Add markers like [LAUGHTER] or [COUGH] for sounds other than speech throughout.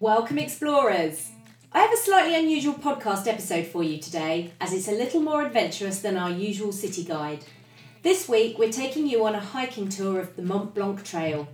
Welcome, explorers! I have a slightly unusual podcast episode for you today, as it's a little more adventurous than our usual city guide. This week, we're taking you on a hiking tour of the Mont Blanc Trail.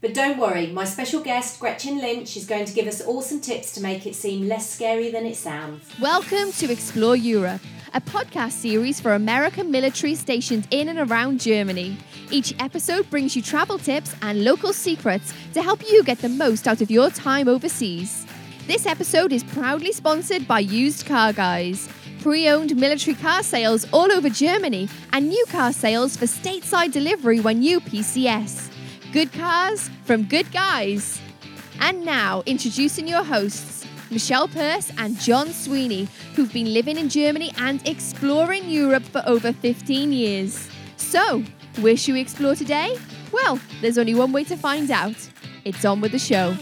But don't worry, my special guest, Gretchen Lynch, is going to give us all some tips to make it seem less scary than it sounds. Welcome to Explore Europe, a podcast series for American military stationed in and around Germany. Each episode brings you travel tips and local secrets to help you get the most out of your time overseas. This episode is proudly sponsored by Used Car Guys, pre owned military car sales all over Germany, and new car sales for stateside delivery when you PCS. Good cars from good guys. And now, introducing your hosts, Michelle Peirce and John Sweeney, who've been living in Germany and exploring Europe for over 15 years. So, where should we explore today? Well, there's only one way to find out. It's on with the show.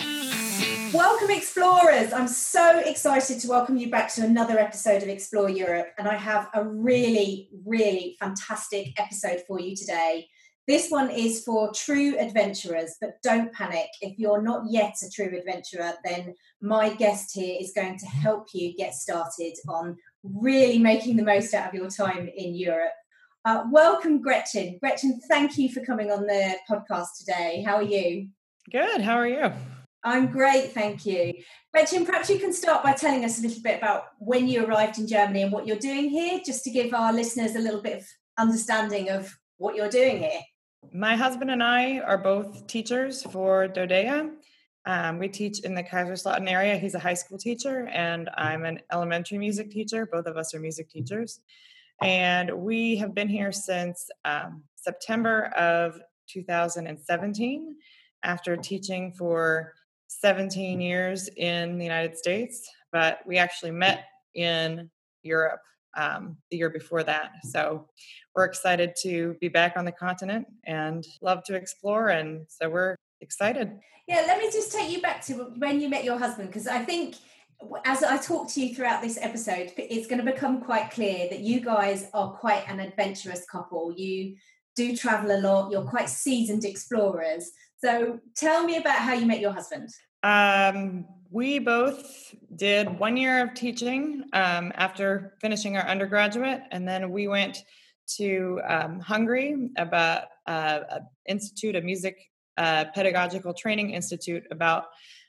Welcome, explorers. I'm so excited to welcome you back to another episode of Explore Europe. And I have a really, really fantastic episode for you today. This one is for true adventurers, but don't panic. If you're not yet a true adventurer, then my guest here is going to help you get started on really making the most out of your time in Europe. Uh, welcome, Gretchen. Gretchen, thank you for coming on the podcast today. How are you? Good. How are you? I'm great, thank you. Gretchen, perhaps you can start by telling us a little bit about when you arrived in Germany and what you're doing here, just to give our listeners a little bit of understanding of what you're doing here. My husband and I are both teachers for DoDEA. Um, we teach in the Kaiserslautern area. He's a high school teacher, and I'm an elementary music teacher. Both of us are music teachers. And we have been here since um, September of 2017 after teaching for 17 years in the United States. But we actually met in Europe um, the year before that. So we're excited to be back on the continent and love to explore. And so we're excited. Yeah, let me just take you back to when you met your husband, because I think as I talk to you throughout this episode, it's going to become quite clear that you guys are quite an adventurous couple. You do travel a lot, you're quite seasoned explorers. So tell me about how you met your husband. Um, we both did one year of teaching um, after finishing our undergraduate, and then we went to um, Hungary about uh, an institute, a music uh, pedagogical training institute, about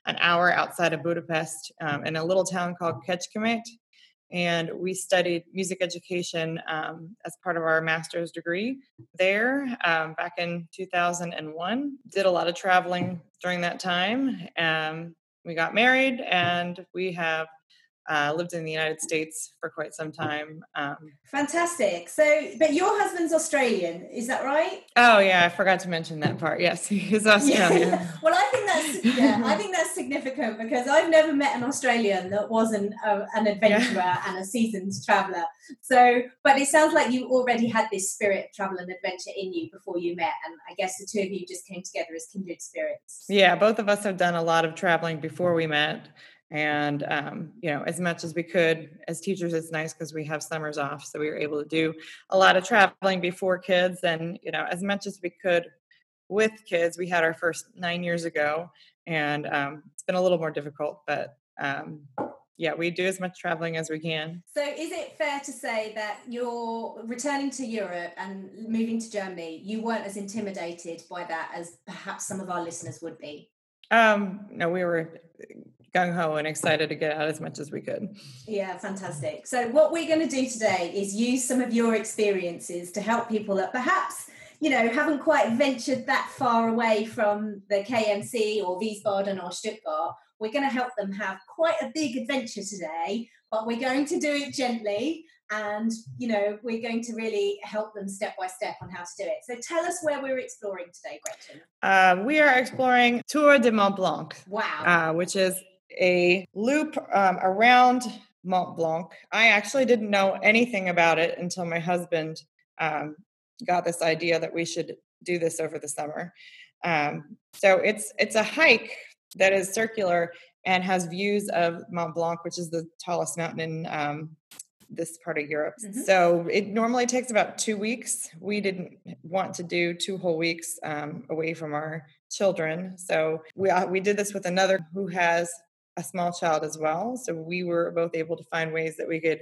an hour outside of Budapest um, in a little town called Kecskemét. And we studied music education um, as part of our master's degree there um, back in 2001. Did a lot of traveling during that time. Um, we got married and we have uh, lived in the United States for quite some time. Um, Fantastic. So, but your husband's Australian, is that right? Oh yeah, I forgot to mention that part. Yes, [LAUGHS] he's Australian. Yeah. [LAUGHS] well, I think that's yeah, I think that's significant because I've never met an Australian that wasn't a, an adventurer yeah. and a seasoned traveller. So, but it sounds like you already had this spirit of travel and adventure in you before you met, and I guess the two of you just came together as kindred spirits. Yeah, both of us have done a lot of traveling before we met and um, you know as much as we could as teachers it's nice because we have summers off so we were able to do a lot of traveling before kids. And you know as much as we could with kids we had our first nine years ago and um, it's been a little more difficult but um, yeah we do as much traveling as we can. So is it fair to say that you're returning to europe and moving to germany you weren't as intimidated by that as perhaps some of our listeners would be? Um no we were gung ho and excited to get out as much as we could. Yeah, fantastic. So, what we're going to do today is use some of your experiences to help people that perhaps you know haven't quite ventured that far away from the KMC or Wiesbaden or Stuttgart. We're going to help them have quite a big adventure today, but we're going to do it gently and you know we're going to really help them step by step on how to do it so tell us where we're exploring today gretchen uh, we are exploring tour de mont blanc wow uh, which is a loop um, around Mont Blanc. I actually didn't know anything about it until my husband um, got this idea that we should do this over the summer. Um, so it's it's a hike that is circular and has views of Mont Blanc, which is the tallest mountain in um, this part of Europe. Mm-hmm. So it normally takes about two weeks. We didn't want to do two whole weeks um, away from our children, so we uh, we did this with another who has a small child as well. So we were both able to find ways that we could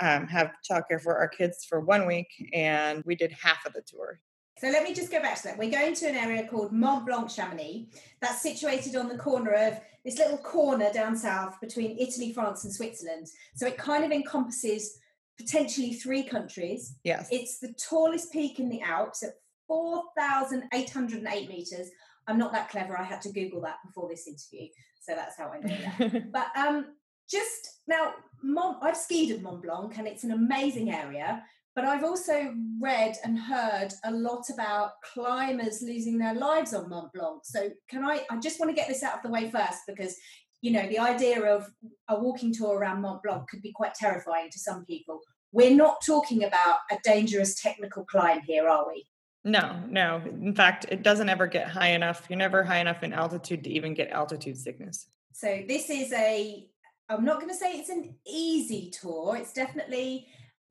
um, have childcare for our kids for one week, and we did half of the tour. So let me just go back to that. We're going to an area called Mont Blanc Chamonix. That's situated on the corner of this little corner down south between Italy, France, and Switzerland. So it kind of encompasses potentially three countries. Yes. It's the tallest peak in the Alps at 4,808 meters. I'm not that clever. I had to Google that before this interview. So that's how I know that. [LAUGHS] but um, just now, Mont, I've skied at Mont Blanc and it's an amazing area. But I've also read and heard a lot about climbers losing their lives on Mont Blanc. So can I? I just want to get this out of the way first because you know the idea of a walking tour around Mont Blanc could be quite terrifying to some people. We're not talking about a dangerous technical climb here, are we? No, no. In fact, it doesn't ever get high enough. You're never high enough in altitude to even get altitude sickness. So this is a I'm not going to say it's an easy tour. It's definitely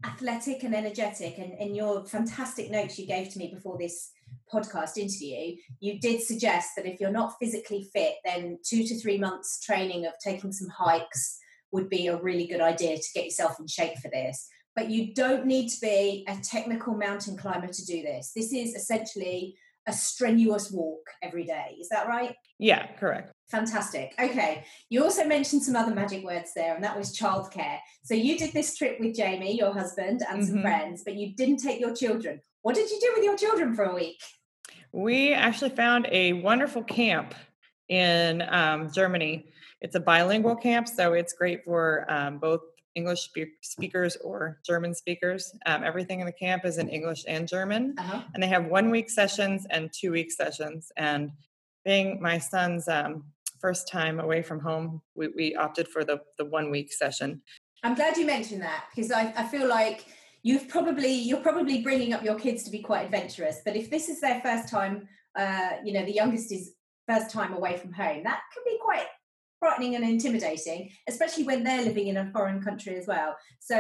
athletic and energetic. And in your fantastic notes you gave to me before this podcast interview, you did suggest that if you're not physically fit, then two to three months training of taking some hikes would be a really good idea to get yourself in shape for this. But you don't need to be a technical mountain climber to do this. This is essentially a strenuous walk every day. Is that right? Yeah, correct. Fantastic. Okay. You also mentioned some other magic words there, and that was childcare. So you did this trip with Jamie, your husband, and some mm-hmm. friends, but you didn't take your children. What did you do with your children for a week? We actually found a wonderful camp in um, Germany. It's a bilingual camp, so it's great for um, both English spe- speakers or German speakers. Um, everything in the camp is in English and German, uh-huh. and they have one week sessions and two week sessions. And being my son's um, first time away from home, we, we opted for the, the one week session. I'm glad you mentioned that because I, I feel like you've probably you're probably bringing up your kids to be quite adventurous. But if this is their first time, uh, you know, the youngest is first time away from home, that can be quite frightening and intimidating, especially when they're living in a foreign country as well. So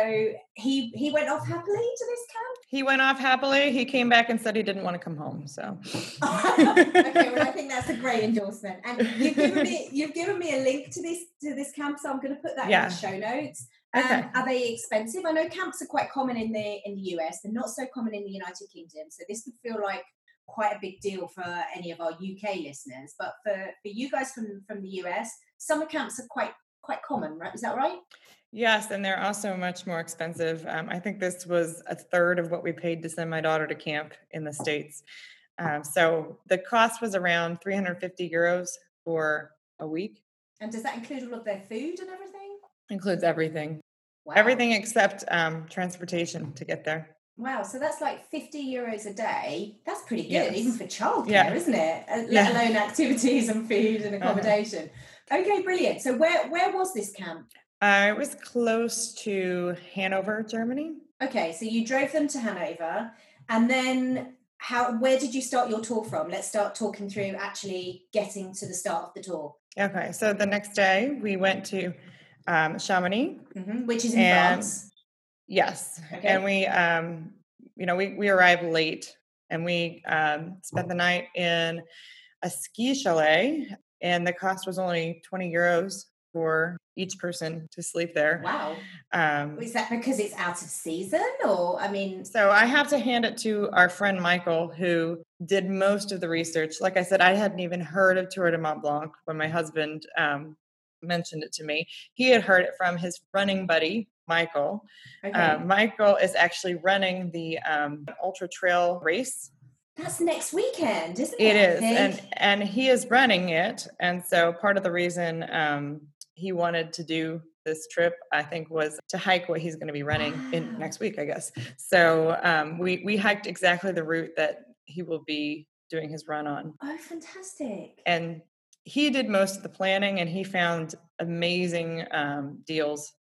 he he went off happily to this camp. He went off happily. He came back and said he didn't want to come home. So [LAUGHS] okay, well I think that's a great endorsement. And you've given me you've given me a link to this to this camp, so I'm going to put that yeah. in the show notes. Um, okay. are they expensive? I know camps are quite common in the in the US. They're not so common in the United Kingdom. So this would feel like quite a big deal for any of our UK listeners. But for, for you guys from, from the US, summer camps are quite quite common, right? Is that right? Yes, and they're also much more expensive. Um, I think this was a third of what we paid to send my daughter to camp in the States. Um, so the cost was around 350 euros for a week. And does that include all of their food and everything? Includes everything. Wow. Everything except um, transportation to get there. Wow, so that's like 50 euros a day. That's pretty good, yes. even for childcare, yeah. isn't it? Uh, let yeah. alone activities and food and uh-huh. accommodation. Uh-huh. Okay, brilliant. So where where was this camp? Uh, it was close to Hanover, Germany. Okay, so you drove them to Hanover, and then how? Where did you start your tour from? Let's start talking through actually getting to the start of the tour. Okay, so the next day we went to um, Chamonix, mm-hmm, which is in and, France. Yes, okay. and we, um, you know, we we arrived late, and we um, spent the night in a ski chalet and the cost was only 20 euros for each person to sleep there. Wow. Um, Is that because it's out of season or I mean So I have to hand it to our friend Michael who did most of the research. Like I said, I hadn't even heard of Tour de Mont Blanc when my husband um, mentioned it to me. He had heard it from his running buddy, Michael. Okay. Uh, Michael is actually running the um, ultra trail race that's next weekend, isn't it? It is, and and he is running it, and so part of the reason um, he wanted to do this trip, I think, was to hike what he's going to be running wow. in next week, I guess. So um, we we hiked exactly the route that he will be doing his run on. Oh, fantastic! And he did most of the planning, and he found amazing um, deals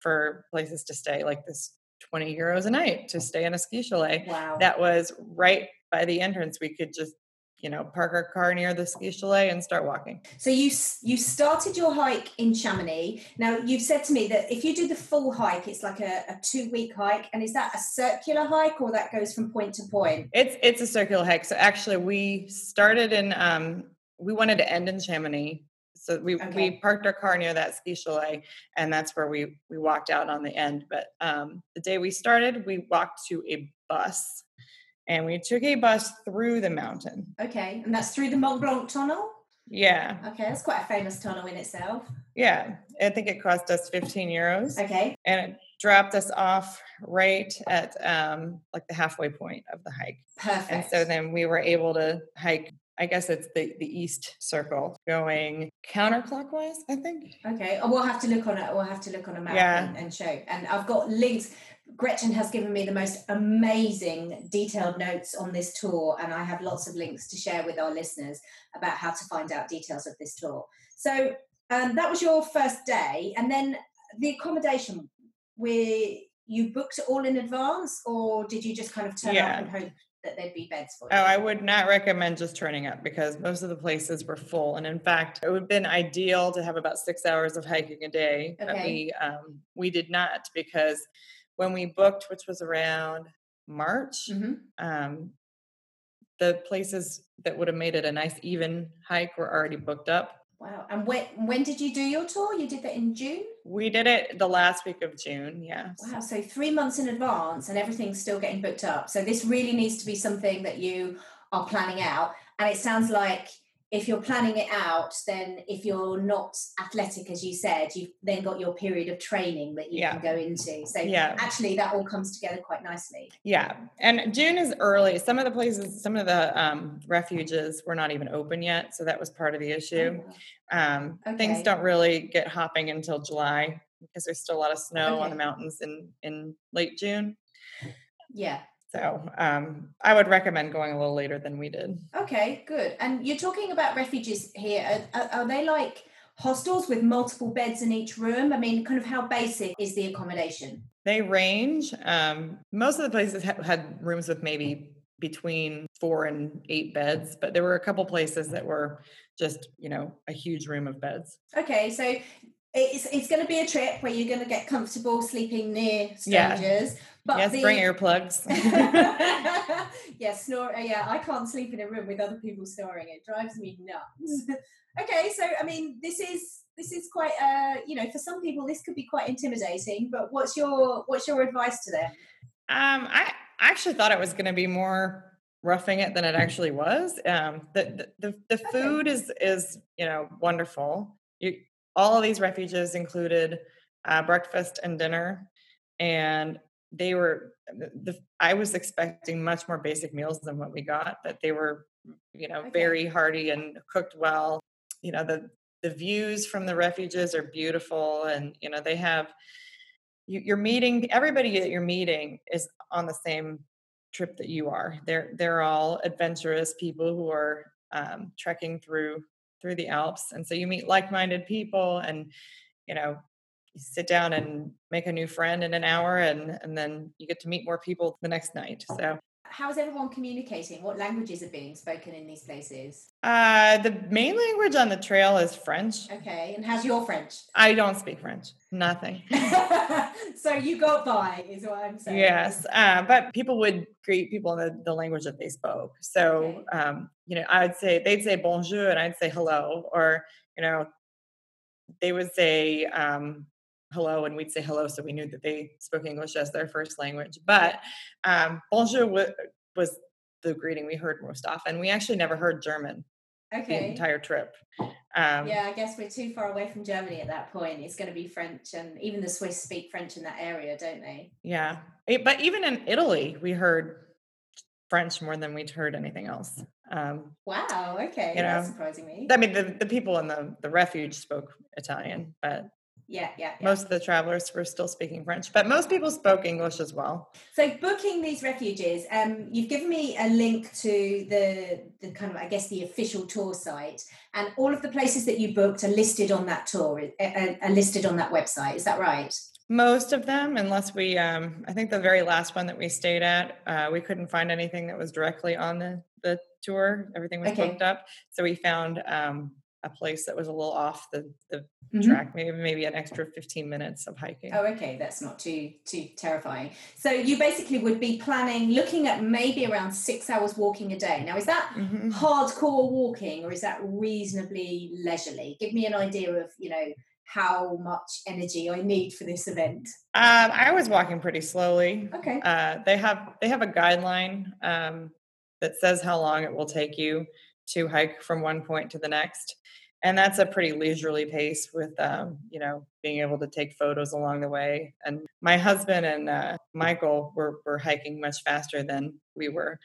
for places to stay, like this 20 euros a night to stay in a ski chalet. Wow. That was right by the entrance. We could just you know park our car near the ski chalet and start walking so you you started your hike in chamonix now you've said to me that if you do the full hike it's like a, a two week hike and is that a circular hike or that goes from point to point it's it's a circular hike so actually we started in um we wanted to end in chamonix So we Okay. we parked our car near that ski chalet, and that's where we we walked out on the end. But um, the day we started, we walked to a bus, and we took a bus through the mountain. Okay, and that's through the Mont Blanc tunnel. Yeah, Okay, that's quite a famous tunnel in itself. yeah. I think it cost us 15 euros, Okay, and it dropped us off right at um, like the halfway point of the hike. perfect. And so then we were able to hike. I guess it's the the east circle, going counterclockwise. I think. Okay, oh, we'll have to look on it. We'll have to look on a map Yeah. and, and show. And I've got links. Gretchen has given me the most amazing detailed notes on this tour, and I have lots of links to share with our listeners about how to find out details of this tour. So um, that was your first day, and then the accommodation. Where you booked it all in advance, or did you just kind of turn Yeah. up and hope that there'd be beds for Oh. I would not recommend just turning up because most of the places were full. And in fact, it would have been ideal to have about six hours of hiking a day. But we um, we did not because when we booked, which was around March, Mhm. um, the places that would have made it a nice even hike were already booked up. Wow. And when when did you do your tour? You did that in June. We did it the last week of June. Yes. Wow, so three months in advance and everything's still getting booked up. So this really needs to be something that you are planning out. And it sounds like if you're planning it out, then if you're not athletic, as you said, you've then got your period of training that you Yeah. can go into. So Yeah. actually that all comes together quite nicely. Yeah, and June is early. Some of the places, some of the um, refuges were not even open yet, so that was part of the issue. Um, Things don't really get hopping until July because there's still a lot of snow on the mountains in in late June. Yeah. So um, I would recommend going a little later than we did. Okay, good. And you're talking about refuges here. Are, are- they like hostels with multiple beds in each room? I mean, kind of how basic is the accommodation? They range. Um, most of the places ha- had rooms with maybe between four and eight beds, but there were a couple places that were just you know a huge room of beds. Okay, so it's it's going to be a trip where you're going to get comfortable sleeping near Yeah. strangers. But yes, the, bring earplugs. [LAUGHS] yeah, snore. uh, Yeah, I can't sleep in a room with other people snoring. It drives me nuts. [LAUGHS] okay, so I mean, this is this is quite uh, you know, for some people this could be quite intimidating. But what's your what's your advice to them? Um, I actually thought it was going to be more roughing it than it actually was. Um, the the the, the Okay. food is is you know wonderful. You, all of these refuges included uh, breakfast and dinner, and they were. The, I was expecting much more basic meals than what we got, but they were, you know, Okay. very hearty and cooked well. You know the the views from the refuges are beautiful, and you know they have you, you're meeting everybody that you're meeting is on the same trip that you are. They're they're all adventurous people who are um, trekking through through the Alps, and so you meet like-minded people, and you know you sit down and make a new friend in an hour, and and then you get to meet more people the next night. So How's everyone communicating? What languages are being spoken in these places? uh, the main language on the trail is French. Okay, and how's your French? I don't speak French. Nothing. [LAUGHS] so you got by, is what I'm saying. Yes, uh, but people would greet people in the, the language that they spoke. So, um, you know, I would say they'd say bonjour and I'd say hello, or you know, they would say um, hello and we'd say hello, so we knew that they spoke English as their first language. But um, bonjour wa- was the greeting we heard most often. We actually never heard German the Okay. entire trip. Um, Yeah, I guess we're too far away from Germany at that point. It's going to be French, and even the Swiss speak French in that area, don't they? Yeah. Eh, But even in Italy, we heard French more than we'd heard anything else. Um, Wow. Okay, You that's know, surprising me. I mean, the, the people in the, the refuge spoke Italian, but yeah, yeah, yeah. most of the travelers were still speaking French. But most people spoke English as well. So booking these refuges, um, you've given me a link to the the kind of I guess the official tour site, and all of the places that you booked are listed on that tour, uh, are, are listed on that website. Is that right? Most of them, unless we, um, I think the very last one that we stayed at, uh, we couldn't find anything that was directly on the, the tour. Everything was Okay. booked up. So we found um, a place that was a little off the, the Mhm. track, maybe maybe an extra 15 minutes of hiking. Oh, okay, that's not too too terrifying. So you basically would be planning, looking at maybe around six hours walking a day. Now, is that Mhm. hardcore walking, or is that reasonably leisurely? Give me an idea of you know how much energy I need for this event. Um, I was walking pretty slowly. Okay. Uh, they have they have a guideline um, that says how long it will take you to hike from one point to the next, and that's a pretty leisurely pace with um, you know being able to take photos along the way. And my husband and uh, Michael were were hiking much faster than we were.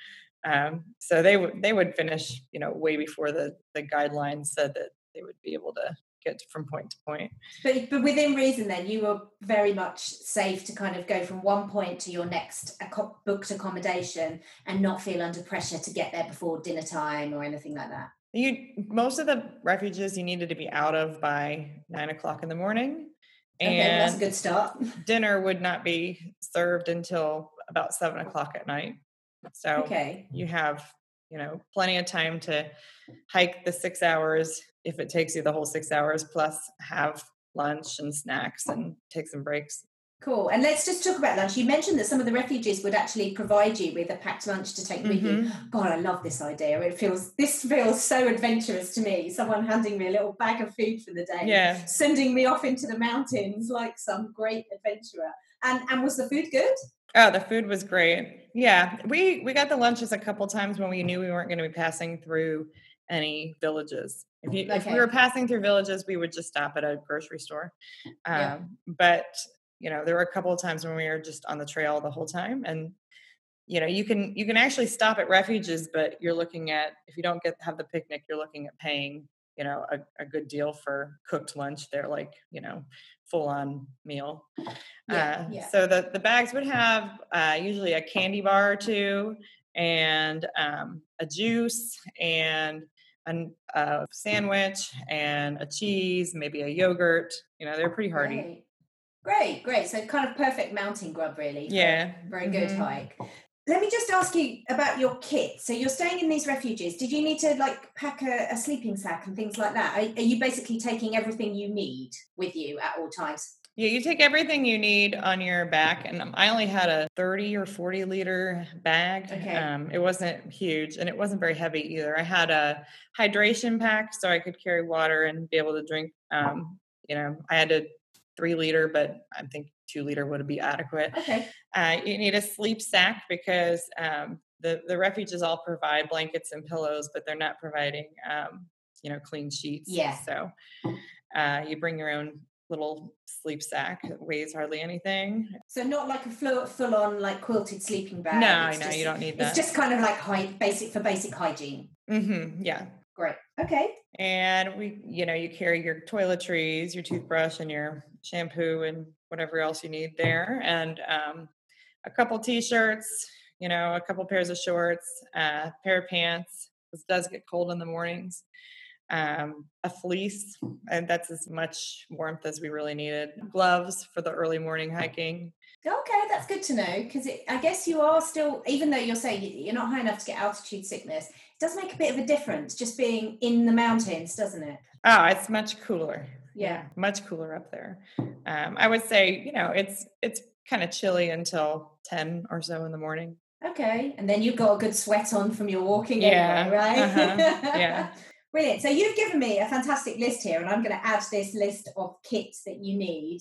Um, so they would they would finish you know way before the the guidelines said that they would be able to get from point to point. But, but within reason, then you were very much safe to kind of go from one point to your next booked accommodation and not feel under pressure to get there before dinner time or anything like that. You most of the refuges you needed to be out of by nine o'clock in the morning, Okay, well, that's a good start. dinner would not be served until about seven o'clock at night. So Okay. you have you know plenty of time to hike the six hours if it takes you the whole six hours, plus have lunch and snacks and take some breaks. Cool. And let's just talk about lunch. You mentioned that some of the refugees would actually provide you with a packed lunch to take with you. Mhm. God, I love this idea. It feels this feels so adventurous to me. Someone handing me a little bag of food for the day. Yeah. Sending me off into the mountains like some great adventurer. And and was the food good? Oh, the food was great. Yeah, we we got the lunches a couple times when we knew we weren't going to be passing through any villages. If you if we were passing through villages, we would just stop at a grocery store. Um, Yeah. But you know, there were a couple of times when we were just on the trail the whole time, and you know, you can you can actually stop at refuges, but you're looking at if you don't get have the picnic, you're looking at paying you know a, a good deal for cooked lunch. They're like you know full on meal. Yeah, Uh, yeah. So the, the bags would have uh, usually a candy bar or two, and um, a juice, and an- a sandwich, and a cheese, maybe a yogurt. You know, they're pretty hearty. Great. Great, great. So kind of perfect mountain grub really. Yeah. Very good mhm. hike. Let me just ask you about your kit. So you're staying in these refuges. Did you need to like pack a, a sleeping sack and things like that? Are, are you basically taking everything you need with you at all times? Yeah, you take everything you need on your back, and um, I only had a 30 or 40 liter bag. Okay. Um, it wasn't huge, and it wasn't very heavy either. I had a hydration pack, so I could carry water and be able to drink. Um, you know, I had a three liter, but I think two liter would be adequate. Okay. Uh, you need a sleep sack because um, the the refuges all provide blankets and pillows, but they're not providing um, you know clean sheets. Yeah. So uh, you bring your own little sleep sack. It weighs hardly anything. So not like a full, full on like quilted sleeping bag. no, it's no, just- you don't need that. It's just kind of like hy- basic for basic hygiene. hmm yeah. Great. Okay. And we, you know, you carry your toiletries, your toothbrush, and your shampoo, and whatever else you need there, and um, a couple t-shirts, you know, a couple pairs of shorts, a pair of pants. It does get cold in the mornings. Um, a fleece, and that's as much warmth as we really needed. Gloves for the early morning hiking. Okay, that's good to know because I guess you are still, even though you're saying you- you're not high enough to get altitude sickness, it does make a bit of a difference just being in the mountains, doesn't it? Oh, it's much cooler. Yeah. much cooler up there. Um, I would say, you know, it's it's kind of chilly until ten or so in the morning. Okay, and then you've got a good sweat on from your walking Yeah, anyway, right? uh-huh, yeah. [LAUGHS] [LAUGHS] Brilliant. So you've given me a fantastic list here, and I'm going to add this list of kits that you need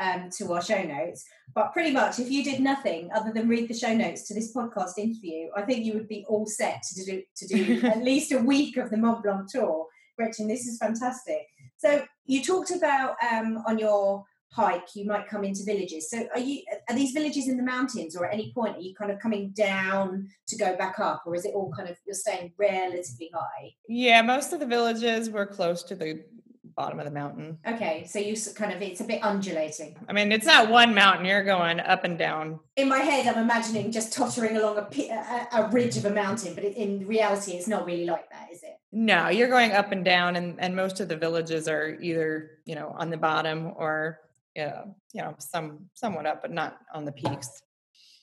um, to our show notes. But pretty much, if you did nothing other than read the show notes to this podcast interview, I think you would be all set to do to do [LAUGHS] at least a week of the Mont Blanc tour. Gretchen, this is fantastic. So you talked about um, on your hike you might come into villages. So are you are these villages in the mountains, or at any point are you kind of coming down to go back up, or is it all kind of you're staying relatively high? Yeah, most of the villages were close to the bottom of the mountain. Okay, so you kind of it's a bit undulating. I mean, it's not one mountain; you're going up and down. In my head, I'm imagining just tottering along a, a, a ridge of a mountain, but in reality, it's not really like that, is it? No, you're going up and down, and and most of the villages are either you know on the bottom or yeah, you know some somewhat up, but not on the peaks.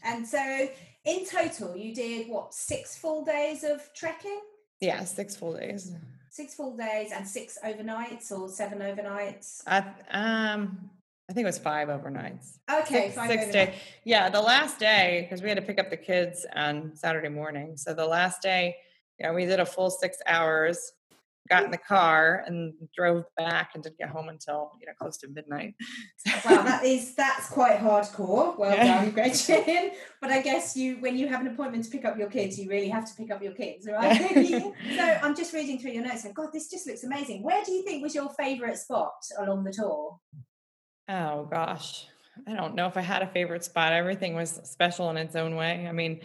And so, in total, you did what six full days of trekking? Yeah, six full days. Six full days and six overnights or seven overnights? I, um, I think it was five overnights. Okay, six, five six overnights. day. Yeah, the last day because we had to pick up the kids on Saturday morning. So the last day, yeah, we did a full six hours. Got in the car and drove back and didn't get home until you know close to midnight. Wow, that [LAUGHS] is that's quite hardcore. Well Yeah. done, [LAUGHS] Gretchen. But I guess you, when you have an appointment to pick up your kids, you really have to pick up your kids, [LAUGHS] right? so I'm just reading through your notes. And God, this just looks amazing. Where do you think was your favourite spot along the tour? Oh gosh, I don't know if I had a favorite spot. Everything was special in its own way. I mean,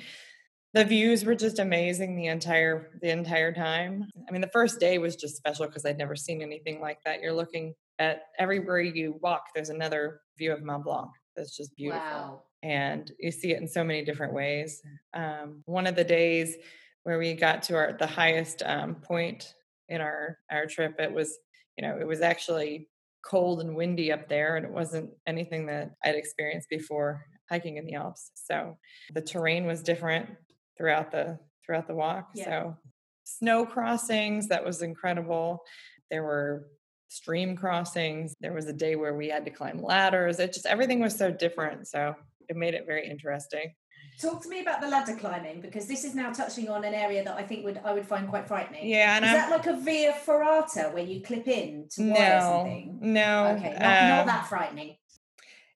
the views were just amazing the entire the entire time. I mean, the first day was just special because I'd never seen anything like that. You're looking at everywhere you walk. There's another view of Mont Blanc. That's just beautiful, Wow. and you see it in so many different ways. Um, one of the days where we got to our the highest um, point in our our trip, it was you know it was actually cold and windy up there and it wasn't anything that I'd experienced before hiking in the Alps. So the terrain was different throughout the throughout the walk. Yeah. So snow crossings, that was incredible. There were stream crossings. There was a day where we had to climb ladders. It just everything was so different. So it made it very interesting. Talk to me about the ladder climbing because this is now touching on an area that I think would I would find quite frightening. Yeah, and is I'm that like a via ferrata where you clip in to no, things? no. Okay, not, not um, that frightening.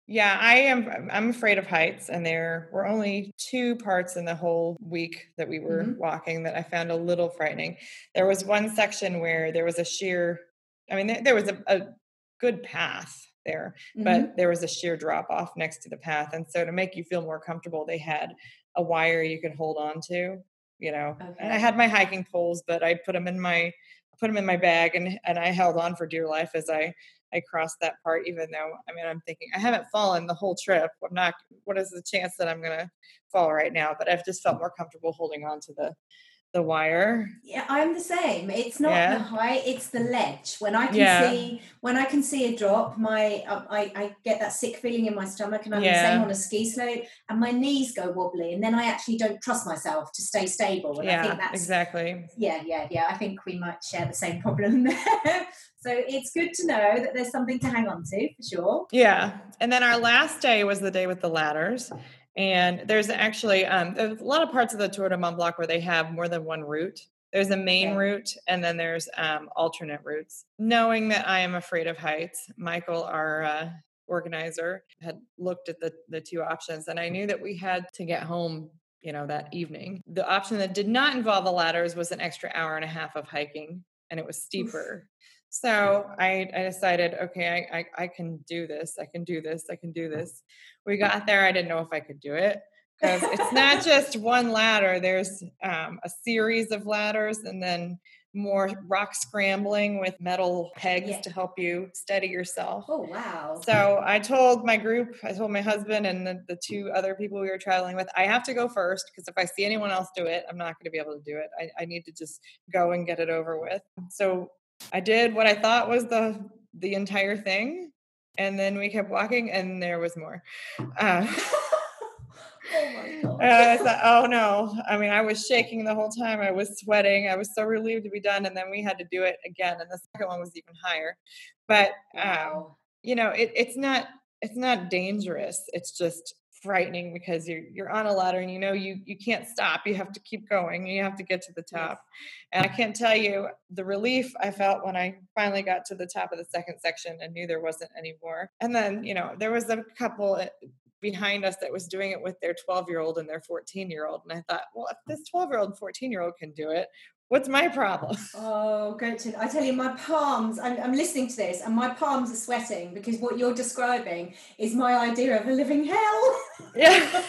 Yeah, I am. I'm afraid of heights, and there were only two parts in the whole week that we were Mhm. walking that I found a little frightening. There was one section where there was a sheer. I mean, there, there was a, a good path there, Mhm. but there was a sheer drop off next to the path, and so to make you feel more comfortable, they had a wire you could hold on to. You know, and I had my hiking poles, but I put them in my put them in my bag, and and I held on for dear life as I I crossed that part, even though I mean I'm thinking I haven't fallen the whole trip. I'm not. What is the chance that I'm gonna fall right now? But I've just felt more comfortable holding on to the the wire. Yeah, I'm the same. It's not Yeah. the height; it's the ledge. When I can Yeah. see, when I can see a drop, my I, I get that sick feeling in my stomach, and I'm the same on a ski slope, and my knees go wobbly, and then I actually don't trust myself to stay stable. And I yeah, think that's exactly. yeah, yeah, yeah. I think we might share the same problem [LAUGHS] there. so it's good to know that there's something to hang on to for sure. Yeah. And then our last day was the day with the ladders. And there's actually um, there's a lot of parts of the Tour de Mont Blanc where they have more than one route. There's a main Okay. route and then there's um, alternate routes. Knowing that I am afraid of heights, Michael, our uh, organizer, had looked at the, the two options and I knew that we had to get home, you know, that evening. The option that did not involve the ladders was an extra hour and a half of hiking and it was steeper. So I, I decided, okay, I, I, I can do this. I can do this. I can do this. We got there. I didn't know if I could do it because it's not [LAUGHS] just one ladder. There's um, a series of ladders and then more rock scrambling with metal pegs Yeah. to help you steady yourself. Oh wow! So I told my group, I told my husband and the, the two other people we were traveling with, I have to go first because if I see anyone else do it, I'm not going to be able to do it. I, I need to just go and get it over with. So I did what I thought was the the entire thing, and then we kept walking, and there was more. Uh, [LAUGHS] oh my [LAUGHS] god! I thought, [LAUGHS] oh no! I mean, I was shaking the whole time. I was sweating. I was so relieved to be done, and then we had to do it again, and the second one was even higher. But um, Wow. you know it, it's not it's not dangerous it's just frightening because you're you're on a ladder and you know you you can't stop you have to keep going you have to get to the top. And i can't tell you the relief i felt when i finally got to the top of the second section and knew there wasn't any more. And then you know there was a couple uh, behind us that was doing it with their 12 year old and their 14 year old and i thought well if this 12 year old and 14 year old can do it what's my problem Oh, Gretchen, I tell you, my palms, I'm, I'm listening to this and my palms are sweating because what you're describing is my idea of a living hell. yeah [LAUGHS]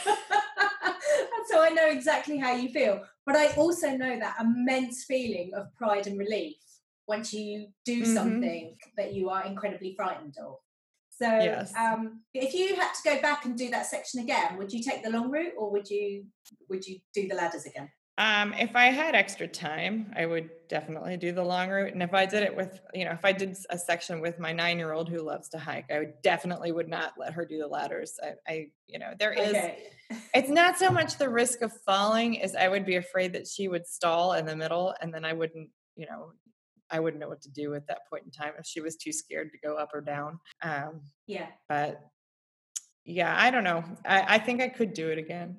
and so I know exactly how you feel. But I also know that immense feeling of pride and relief once you do Mhm. something that you are incredibly frightened of. So, Yes. um, if you had to go back and do that section again, would you take the long route or would you would you do the ladders again? Um, if I had extra time, I would definitely do the long route. And if I did it with, you know, if I did a section with my nine year old who loves to hike, I would definitely would not let her do the ladders. I, I you know, there is, Okay. it's not so much the risk of falling as I would be afraid that she would stall in the middle and then I wouldn't, you know, I wouldn't know what to do at that point in time if she was too scared to go up or down. Um, yeah. But yeah, I don't know. I, I think I could do it again.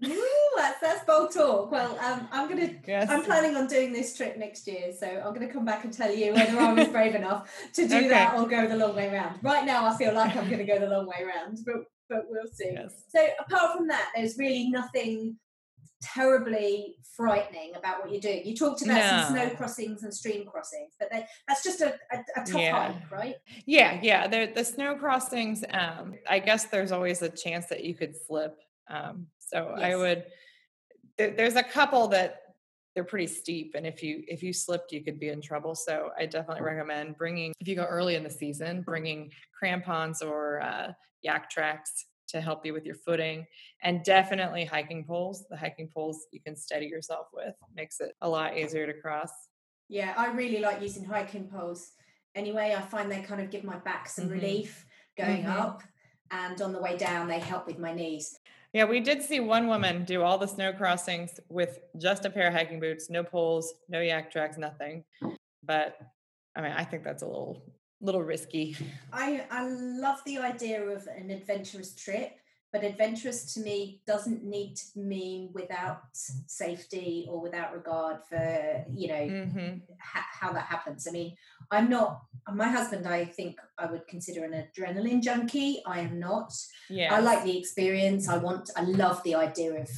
That's that's bold talk. Well, um, I'm gonna. Yes. I'm planning on doing this trip next year, so I'm going to come back and tell you whether I was brave enough to do Okay. that or go the long way round. Right now, I feel like I'm going to go the long way round, but but we'll see. Yes. So apart from that, there's really nothing terribly frightening about what you're doing. You talked about some snow crossings and stream crossings, but they, that's just a, a, a tough Yeah. hike, right? Yeah, yeah. The the snow crossings. Um, I guess there's always a chance that you could slip. Um, so I would. There, there's a couple that they're pretty steep, and if you if you slipped, you could be in trouble. So I definitely recommend bringing if you go early in the season, bringing crampons or uh, Yaktrax to help you with your footing, and definitely hiking poles. The hiking poles you can steady yourself with makes it a lot easier to cross. Yeah, I really like using hiking poles. Anyway, I find they kind of give my back some Mhm. relief going Mhm. up, and on the way down, they help with my knees. Yeah, we did see one woman do all the snow crossings with just a pair of hiking boots, no poles, no Yaktrax, nothing. But I mean, I think that's a little little risky. I I love the idea of an adventurous trip, but adventurous to me doesn't need to mean without safety or without regard for you know hmm ha- how that happens. I mean, I'm not. My husband, I think, I would consider an adrenaline junkie. I am not. Yeah, I like the experience. I want. I love the idea of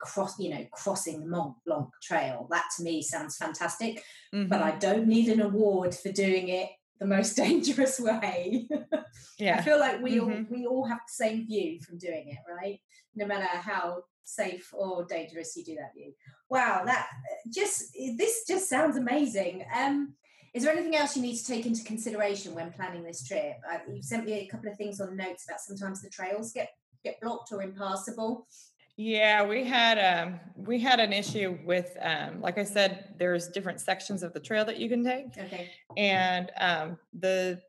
cross. You know, crossing the Mont Blanc Trail. That to me sounds fantastic. But I don't need an award for doing it the most [LAUGHS] dangerous way. yeah. I feel like we all Mhm. we all have the same view from doing it, right? No matter how safe or dangerous you do that view. Wow, that just this just sounds amazing. Um, is there anything else you need to take into consideration when planning this trip? Uh, you sent me a couple of things on notes about sometimes the trails get get blocked or impassable. Yeah. We had um we had an issue with um like I said, there's different sections of the trail that you can take, Okay. and um the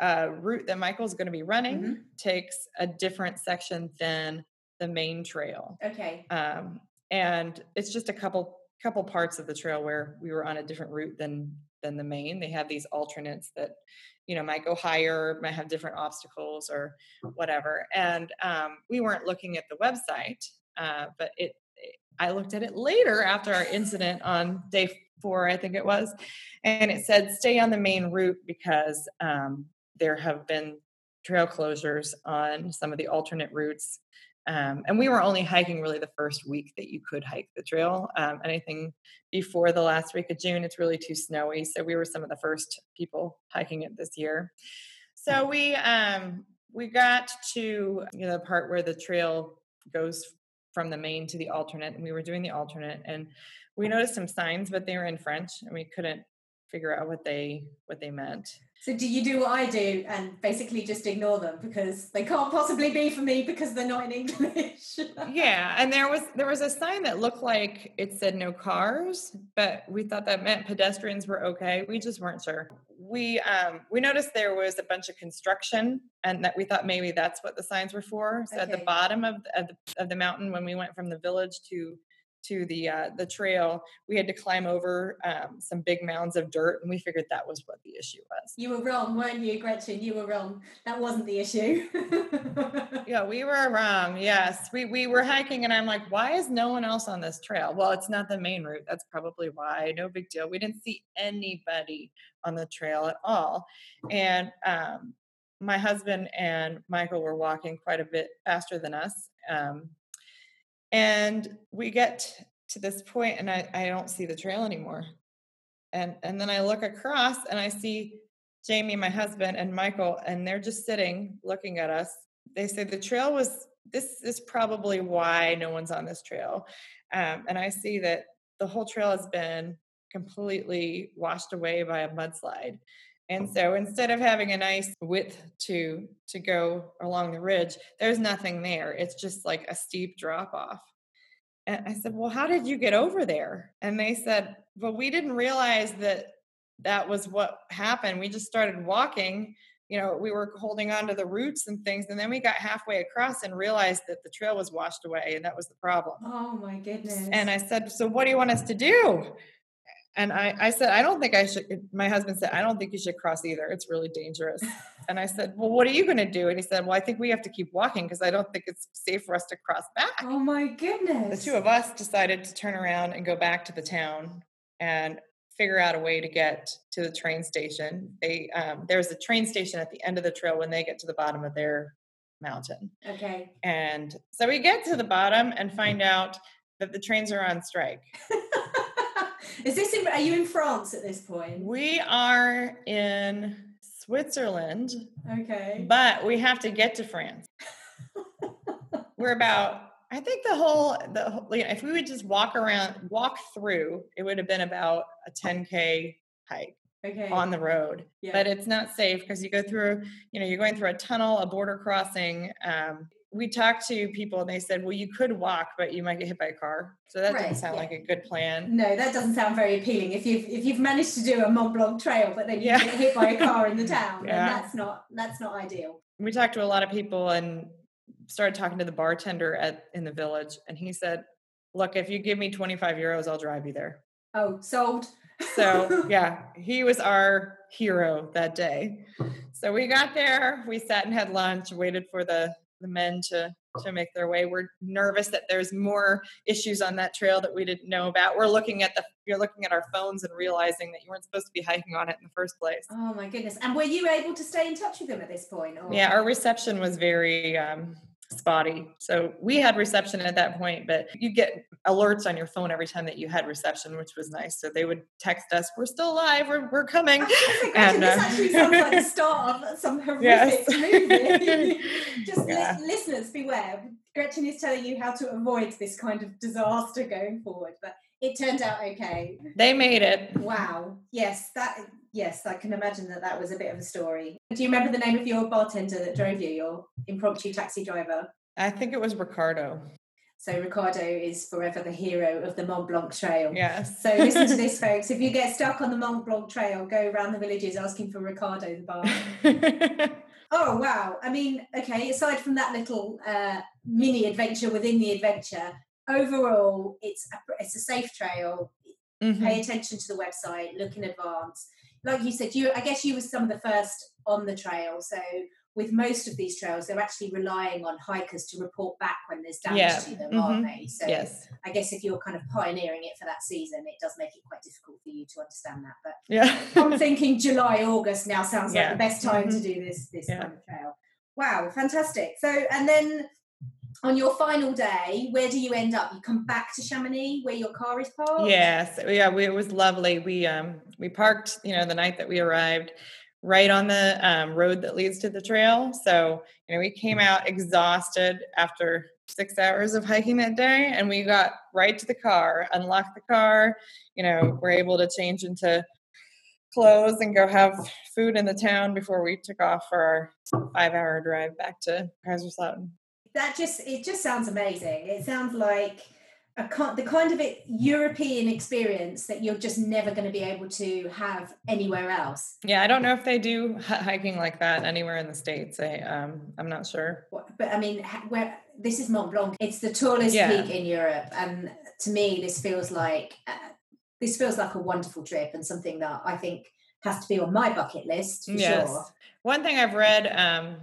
uh, route that Michael's going to be running Mhm. takes a different section than the main trail. Okay. um, and it's just a couple couple parts of the trail where we were on a different route than than the main they have these alternates that you know might go higher might have different obstacles or whatever and um, we weren't looking at the website uh, but it i looked at it later after our incident on day four i think it was and it said stay on the main route because um, there have been trail closures on some of the alternate routes um, and we were only hiking really the first week that you could hike the trail. Um, anything before the last week of June, it's really too snowy. So we were some of the first people hiking it this year. So we um, we got to you know the part where the trail goes from the main to the alternate, and we were doing the alternate, and we noticed some signs, but they were in French, and we couldn't figure out what they what they meant. So do you do what I do and basically just ignore them because they can't possibly be for me because they're not in English? [LAUGHS] yeah and there was there was a sign that looked like it said no cars but we thought that meant pedestrians were okay. We just weren't sure. We um we noticed there was a bunch of construction and that we thought maybe that's what the signs were for. So at the bottom of the, of the of the mountain when we went from the village to to the uh, the trail we had to climb over um, some big mounds of dirt and we figured that was what the issue was You were wrong, weren't you, Gretchen? You were wrong. That wasn't the issue. Yeah, we were wrong. Yes, we we were hiking, and I'm like, why is no one else on this trail? Well, it's not the main route. That's probably why. No big deal. We didn't see anybody on the trail at all, and um, my husband and Michael were walking quite a bit faster than us, um, and we get to this point, and I I don't see the trail anymore, and and then I look across, and I see Jamie, my husband, and Michael, and they're just sitting looking at us. They say the trail was this is probably why no one's on this trail. Um, and I see that the whole trail has been completely washed away by a mudslide. And so instead of having a nice width to to go along the ridge, there's nothing there. It's just like a steep drop off. And I said, "Well, how did you get over there?" And they said, "Well, we didn't realize that that was what happened. We just started walking. You know, we were holding on to the roots and things, and then we got halfway across and realized that the trail was washed away, and that was the problem." oh my goodness. And I said, "So what do you want us to do?" And I, I said, I don't think I should. My husband said, I don't think you should cross either. It's really dangerous. and I said, Well, what are you going to do? And he said, Well, I think we have to keep walking because I don't think it's safe for us to cross back. Oh my goodness. The two of us decided to turn around and go back to the town and figure out a way to get to the train station. They um, there's a train station at the end of the trail when they get to the bottom of their mountain. Okay. And so we get to the bottom and find [LAUGHS] out that the trains are on strike. [LAUGHS] Is this in, are you in France at this point? We are in Switzerland. Okay. But we have to get to France. [LAUGHS] We're about I think the whole the whole, you know, if we would just walk around walk through, it would have been about a 10k hike okay. on the road. Yeah. But it's not safe because you go through, you know, you're going through a tunnel, a border crossing. Um, we talked to people and they said, well, you could walk, but you might get hit by a car. So that Right, doesn't sound yeah. like a good plan. No, that doesn't sound very appealing. If you've if you've managed to do a Mont Blanc trail, but then you Yeah. get hit by a car in the [LAUGHS] town, Yeah. that's not that's not ideal. We talked to a lot of people and started talking to the bartender at in the village, and he said, "Look, if you give me 25 euros, I'll drive you there." Oh, sold. So [LAUGHS] yeah, he was our hero that day. So we got there, we sat and had lunch, waited for the the men to to make their way. We're nervous that there's more issues on that trail that we didn't know about. We're looking at the you're looking at our phones and realizing that you weren't supposed to be hiking on it in the first place. Oh my goodness! And were you able to stay in touch with them at this point? Or? Yeah, our reception was very um, spotty. So we had reception at that point, but you get alerts on your phone every time that you had reception, which was nice. So they would text us, "We're still alive. We're we're coming." And, this uh, actually sounds like the start of [LAUGHS] some horrific Yes. movie. [LAUGHS] Just li- listeners, beware. Gretchen is telling you how to avoid this kind of disaster going forward, but it turned out okay. They made it. Wow. Yes, that. Yes, I can imagine that that was a bit of a story. Do you remember the name of your bartender that drove you, your impromptu taxi driver? I think it was Ricardo. So Ricardo is forever the hero of the Mont Blanc Trail. Yes. So listen to this, [LAUGHS] folks. If you get stuck on the Mont Blanc Trail, go around the villages asking for Ricardo the bar. [LAUGHS] Oh wow! I mean, okay. Aside from that little uh, mini adventure within the adventure, overall, it's a, it's a safe trail. Mhm. Pay attention to the website. Look in advance. Like you said, you I guess you were some of the first on the trail. So with most of these trails, they're actually relying on hikers to report back when there's damage Yeah, to them, mhm, aren't they? So Yes. I guess if you're kind of pioneering it for that season, it does make it quite difficult for you to understand that. But Yeah. [LAUGHS] I'm thinking July, August now sounds like the best time to Mhm. do this this Yeah. kind of trail. Wow, fantastic. So and then on your final day, where do you end up? You come back to Chamonix where your car is parked? Yes. Yeah. We, it was lovely. We um we parked. You know, the night that we arrived, right on the um, road that leads to the trail. So you know, we came out exhausted after six hours of hiking that day, and we got right to the car, unlocked the car. You know, we're able to change into clothes and go have food in the town before we took off for our five-hour drive back to Kaiserslautern. That just it just sounds amazing. It sounds like a the kind of it, European experience that you're just never going to be able to have anywhere else. Yeah, I don't know if they do hi- hiking like that anywhere in the states. I um, I'm not sure. But I mean, where this is Mont Blanc, it's the tallest Yeah. peak in Europe, and to me, this feels like uh, this feels like a wonderful trip and something that I think has to be on my bucket list for Yes. sure. One thing I've read um,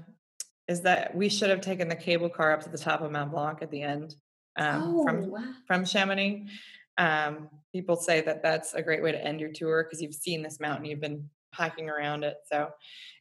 is that we should have taken the cable car up to the top of Mont Blanc at the end um, oh, from wow. from Chamonix. Um, people say that that's a great way to end your tour because you've seen this mountain, you've been hiking around it. So,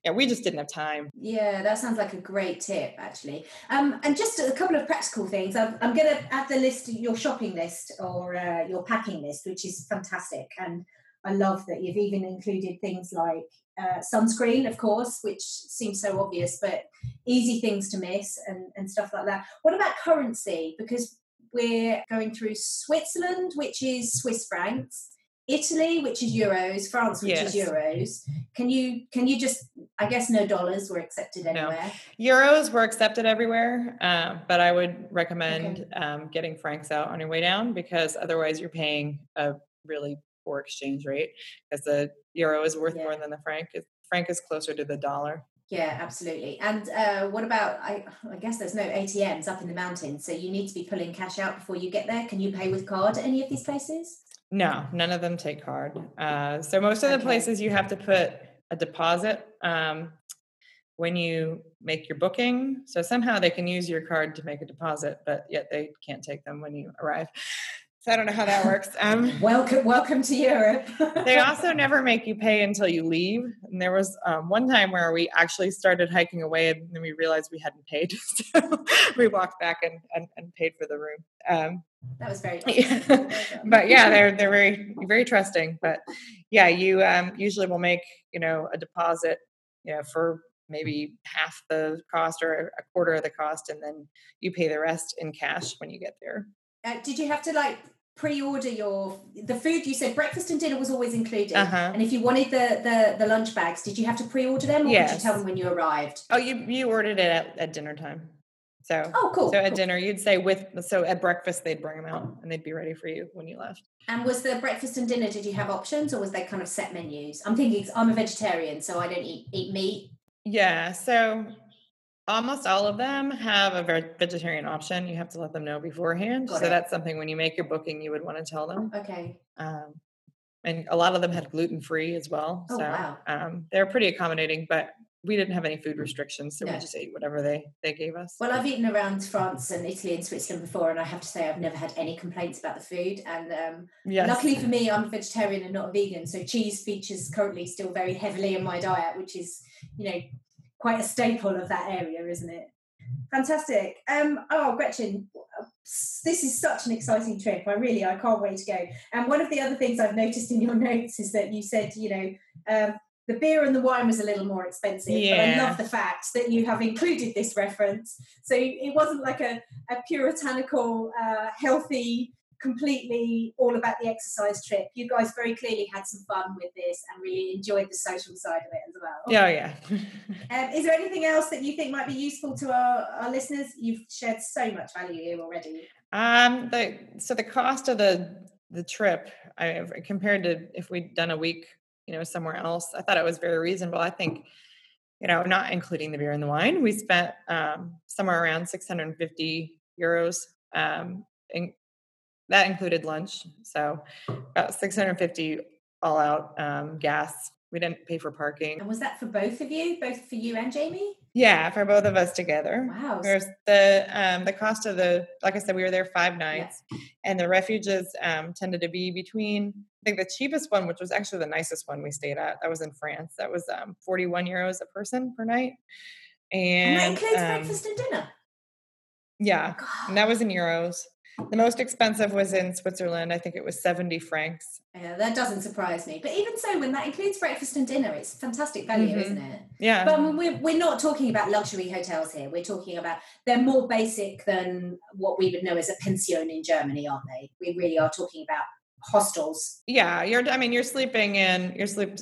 yeah, we just didn't have time. Yeah, that sounds like a great tip, actually. Um, and just a couple of practical things. I'm, I'm going to add the list, your shopping list or uh, your packing list, which is fantastic. And I love that you've even included things like uh, sunscreen, of course, which seems so obvious, but easy things to miss and, and stuff like that. What about currency? Because we're going through Switzerland, which is Swiss francs. Italy, which is euros, France, which is euros. Can you can you just? I guess no dollars were accepted No. anywhere. Euros were accepted everywhere, uh, but I would recommend um, getting francs out on your way down because otherwise you're paying a really poor exchange rate because the euro is worth more than the franc. Franc is closer to the dollar. Yeah, absolutely. And uh, what about? I, I guess there's no ATMs up in the mountains, so you need to be pulling cash out before you get there. Can you pay with card at any of these places? No, none of them take card. Uh, so most of the Okay. places you have to put a deposit um, when you make your booking. So somehow they can use your card to make a deposit, but yet they can't take them when you arrive. So I don't know how that works. Um, Welcome, welcome to Europe. [LAUGHS] they also never make you pay until you leave. And there was um, one time where we actually started hiking away and then we realized we hadn't paid. [LAUGHS] So we walked back and, and, and paid for the room. Um, that was very. yeah. [LAUGHS] But yeah, they're they're very very trusting. But yeah, you um, usually will make you know a deposit, you know, for maybe half the cost or a quarter of the cost, and then you pay the rest in cash when you get there. Uh, did you have to like pre-order your the food? You said breakfast and dinner was always included, Uh-huh. and if you wanted the the the lunch bags, did you have to pre-order them, or could you Yes. tell them when you arrived? Oh, you you ordered it at, at dinner time, so. Oh, cool. So at cool. dinner, you'd say with so at breakfast they'd bring them out and they'd be ready for you when you left. And was the breakfast and dinner? Did you have options, or was they kind of set menus? I'm thinking I'm a vegetarian, so I don't eat eat meat. Yeah, so almost all of them have a ve- vegetarian option. You have to let them know beforehand. Got so it. that's something when you make your booking, you would want to tell them. Okay. Um, and a lot of them had gluten free as well. Oh, so wow. um, they're pretty accommodating, but we didn't have any food restrictions. So No. we just ate whatever they, they gave us. Well, I've eaten around France and Italy and Switzerland before, and I have to say I've never had any complaints about the food. And um, yes. luckily for me, I'm a vegetarian and not a vegan, so cheese features currently still very heavily in my diet, which is, you know, quite a staple of that area, isn't it? Fantastic. Um, oh, Gretchen, this is such an exciting trip. I really, I can't wait to go. And one of the other things I've noticed in your [LAUGHS] notes is that you said, you know, um, the beer and the wine was a little more expensive. But I love the fact that you have included this reference. So it wasn't like a, a puritanical, uh, healthy, completely all about the exercise trip. You guys very clearly had some fun with this and really enjoyed the social side of it as well. Yeah, yeah. [LAUGHS] Um, is there anything else that you think might be useful to our, our listeners? You've shared so much value here already. Um, the so the cost of the the trip, I compared to if we'd done a week, you know, somewhere else, I thought it was very reasonable. I think, you know, not including the beer and the wine, we spent um, somewhere around 650 euros. Um, and that included lunch, so about 650 all out um, gas. We didn't pay for parking. And was that for both of you, both for you and Jamie? Yeah, for both of us together. Wow. There's the um, the cost of the like I said, we were there five nights, and the refuges um, tended to be between. I think the cheapest one, which was actually the nicest one we stayed at, that was in France. That was um, 41 euros a person per night, And, and, that includes um, breakfast and dinner. Yeah, God. and that was in euros. The most expensive was in Switzerland. I think it was 70 francs. Yeah, that doesn't surprise me. But even so, when that includes breakfast and dinner, it's fantastic value, Mhm. isn't it? Yeah, But we're, we're not talking about luxury hotels here. We're talking about they're more basic than what we would know as a pension in Germany, aren't they? We really are talking about hostels. yeah. You're. I mean, you're sleeping in. You're sleep.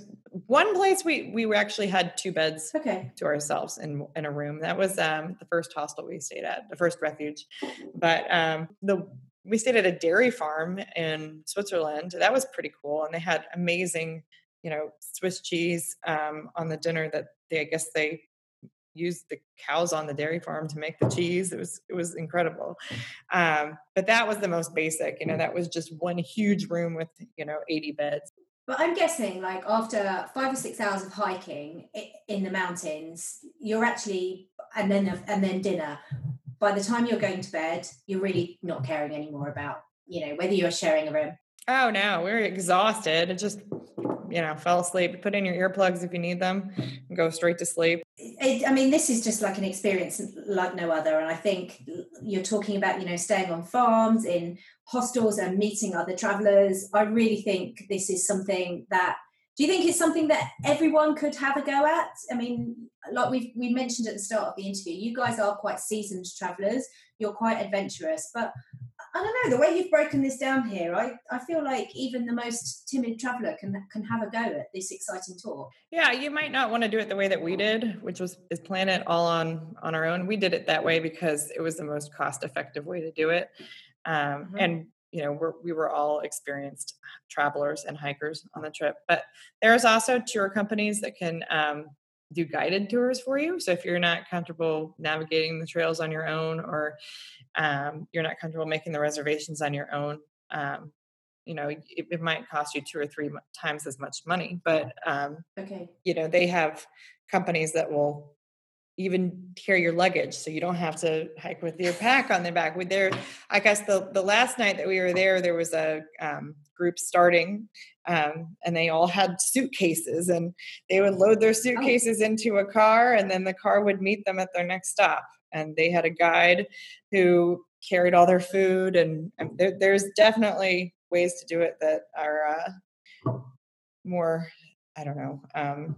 One place we we actually had two beds Okay. to ourselves in in a room. That was um, the first hostel we stayed at, the first refuge. But um, the we stayed at a dairy farm in Switzerland. That was pretty cool, and they had amazing, you know, Swiss cheese um, on the dinner. That they, I guess, they used the cows on the dairy farm to make the cheese. It was it was incredible. Um, but that was the most basic. You know, that was just one huge room with you know eighty beds. But I'm guessing, like after five or six hours of hiking in the mountains, you're actually, and then and then dinner. By the time you're going to bed, you're really not caring anymore about, you know, whether you're sharing a room. Oh no, we're exhausted. It just, you know, fell asleep. Put in your earplugs if you need them, and go straight to sleep. It, I mean, this is just like an experience like no other. And I think you're talking about, you know, staying on farms, in hostels, and meeting other travelers. I really think this is something that. Do you think it's something that everyone could have a go at? I mean, like we we mentioned at the start of the interview, you guys are quite seasoned travelers. You're quite adventurous, but I don't know the way you've broken this down here. I, I feel like even the most timid traveler can can have a go at this exciting tour. Yeah, you might not want to do it the way that we did, which was is plan it all on on our own. We did it that way because it was the most cost effective way to do it, um, Mhm. and you know we're, we were all experienced travelers and hikers on the trip. But there's also tour companies that can um, do guided tours for you. So if you're not comfortable navigating the trails on your own, or um, you're not comfortable making the reservations on your own, um, you know it, it might cost you two or three times as much money but um, okay you know they have companies that will even carry your luggage so you don't have to hike with your pack on their back with there i guess the the last night that we were there there was a um, group starting um, and they all had suitcases and they would load their oh. suitcases oh. into a car and then the car would meet them at their next stop and they had a guide who carried all their food and, and there, there's definitely ways to do it that are uh, more i don't know um,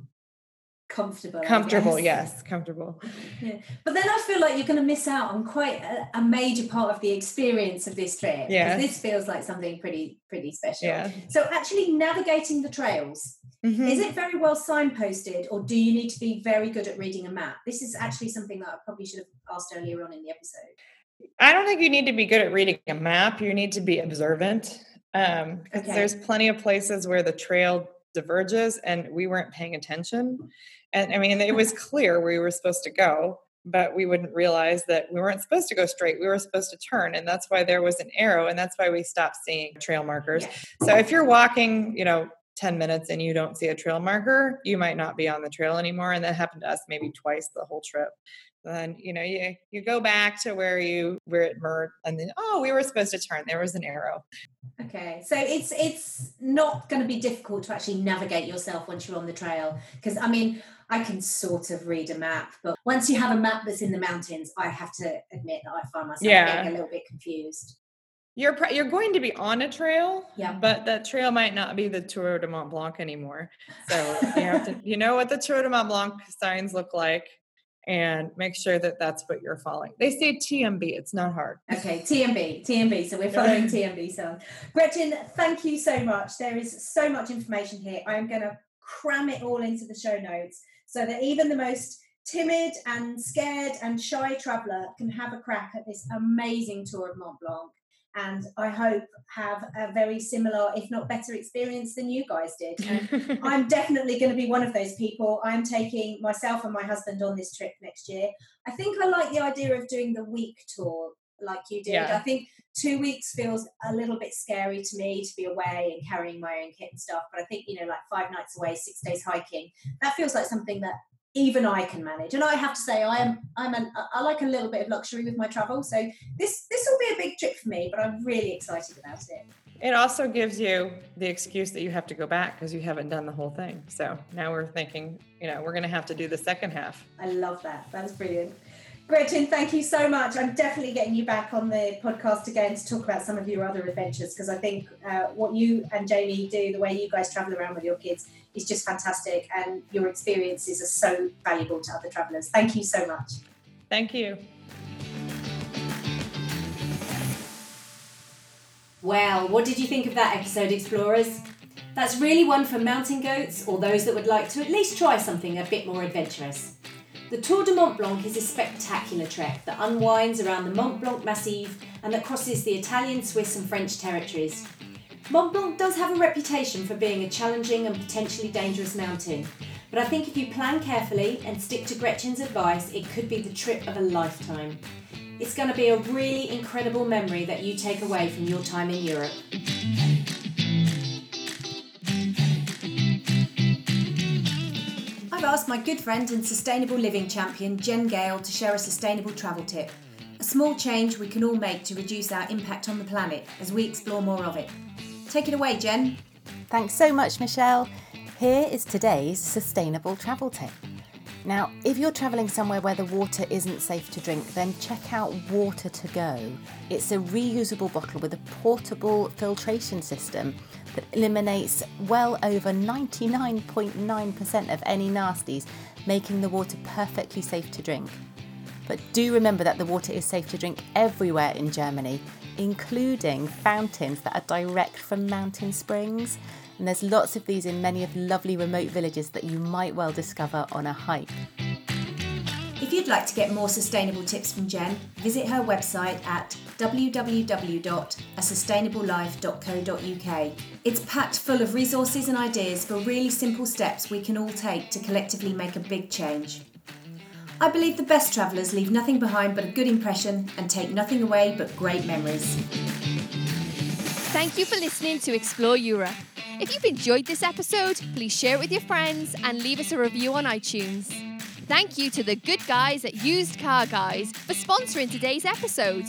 comfortable comfortable yes comfortable. Yeah. but then i feel like you're going to miss out on quite a, a, major part of the experience of this trip yeah. this feels like something pretty pretty special. Yeah. So actually navigating the trails mm-hmm. is it very well signposted or do you need to be very good at reading a map? This is actually something that i probably should have asked earlier on in the episode. I don't think you need to be good at reading a map you need to be observant um, okay. there's plenty of places where the trail diverges and we weren't paying attention and I mean, it was clear where we were supposed to go, but we wouldn't realize that we weren't supposed to go straight. We were supposed to turn. And that's why there was an arrow. And that's why we stopped seeing trail markers. So if you're walking, you know, 10 minutes and you don't see a trail marker, you might not be on the trail anymore. And that happened to us maybe twice the whole trip. Then, you know, you, you go back to where you where it merged and then oh, we were supposed to turn. There was an arrow. Okay. So it's it's not going to be difficult to actually navigate yourself once you're on the trail. Because I mean, I can sort of read a map, but once you have a map that's in the mountains, I have to admit that I find myself yeah. getting a little bit confused. You're you're going to be on a trail, yeah, but that trail might not be the Tour de Mont Blanc anymore. So you have to you know what the Tour de Mont Blanc signs look like, and make sure that that's what you're following. They say TMB; it's not hard. Okay, TMB, TMB. So we're following TMB. So, Gretchen, thank you so much. There is so much information here. I am going to cram it all into the show notes so that even the most timid and scared and shy traveller can have a crack at this amazing tour of Mont Blanc. And I hope have a very similar, if not better, experience than you guys did. [LAUGHS] I'm definitely going to be one of those people. I'm taking myself and my husband on this trip next year. I think I like the idea of doing the week tour like you did. Yeah. I think two weeks feels a little bit scary to me to be away and carrying my own kit and stuff. But I think, you know, like five nights away, six days hiking, that feels like something that even I can manage. And I have to say, I am, I'm an, I like a little bit of luxury with my travel. So this, this will be a big trip for me, but I'm really excited about it. It also gives you the excuse that you have to go back because you haven't done the whole thing. So now we're thinking, you know, we're going to have to do the second half. I love that. That's brilliant. Gretchen, thank you so much. I'm definitely getting you back on the podcast again to talk about some of your other adventures because I think uh, what you and Jamie do, the way you guys travel around with your kids, is just fantastic, and your experiences are so valuable to other travellers. Thank you so much. Thank you. Well, what did you think of that episode, Explorers? That's really one for mountain goats or those that would like to at least try something a bit more adventurous. The Tour de Mont Blanc is a spectacular trek that unwinds around the Mont Blanc Massif and that crosses the Italian, Swiss, and French territories. Mont Blanc does have a reputation for being a challenging and potentially dangerous mountain, but I think if you plan carefully and stick to Gretchen's advice, it could be the trip of a lifetime. It's going to be a really incredible memory that you take away from your time in Europe. Asked my good friend and sustainable living champion, Jen Gale, to share a sustainable travel tip. A small change we can all make to reduce our impact on the planet as we explore more of it. Take it away, Jen. Thanks so much, Michelle. Here is today's sustainable travel tip. Now, if you're travelling somewhere where the water isn't safe to drink, then check out Water to Go. It's a reusable bottle with a portable filtration system that eliminates well over 99.9% of any nasties, making the water perfectly safe to drink. But do remember that the water is safe to drink everywhere in Germany, including fountains that are direct from mountain springs. And there's lots of these in many of the lovely remote villages that you might well discover on a hike. If you'd like to get more sustainable tips from Jen, visit her website at www.asustainablelife.co.uk. It's packed full of resources and ideas for really simple steps we can all take to collectively make a big change. I believe the best travellers leave nothing behind but a good impression and take nothing away but great memories. Thank you for listening to Explore Europe. If you've enjoyed this episode, please share it with your friends and leave us a review on iTunes. Thank you to the good guys at Used Car Guys for sponsoring today's episode.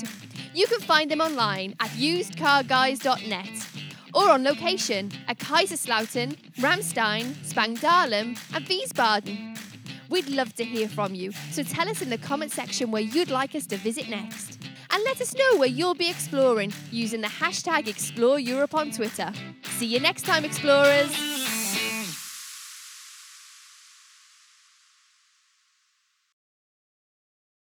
You can find them online at usedcarguys.net or on location at Kaiserslautern, Ramstein, Spangdahlem, and Wiesbaden. We'd love to hear from you, so tell us in the comment section where you'd like us to visit next. And let us know where you'll be exploring using the hashtag Explore Europe on Twitter. See you next time, explorers!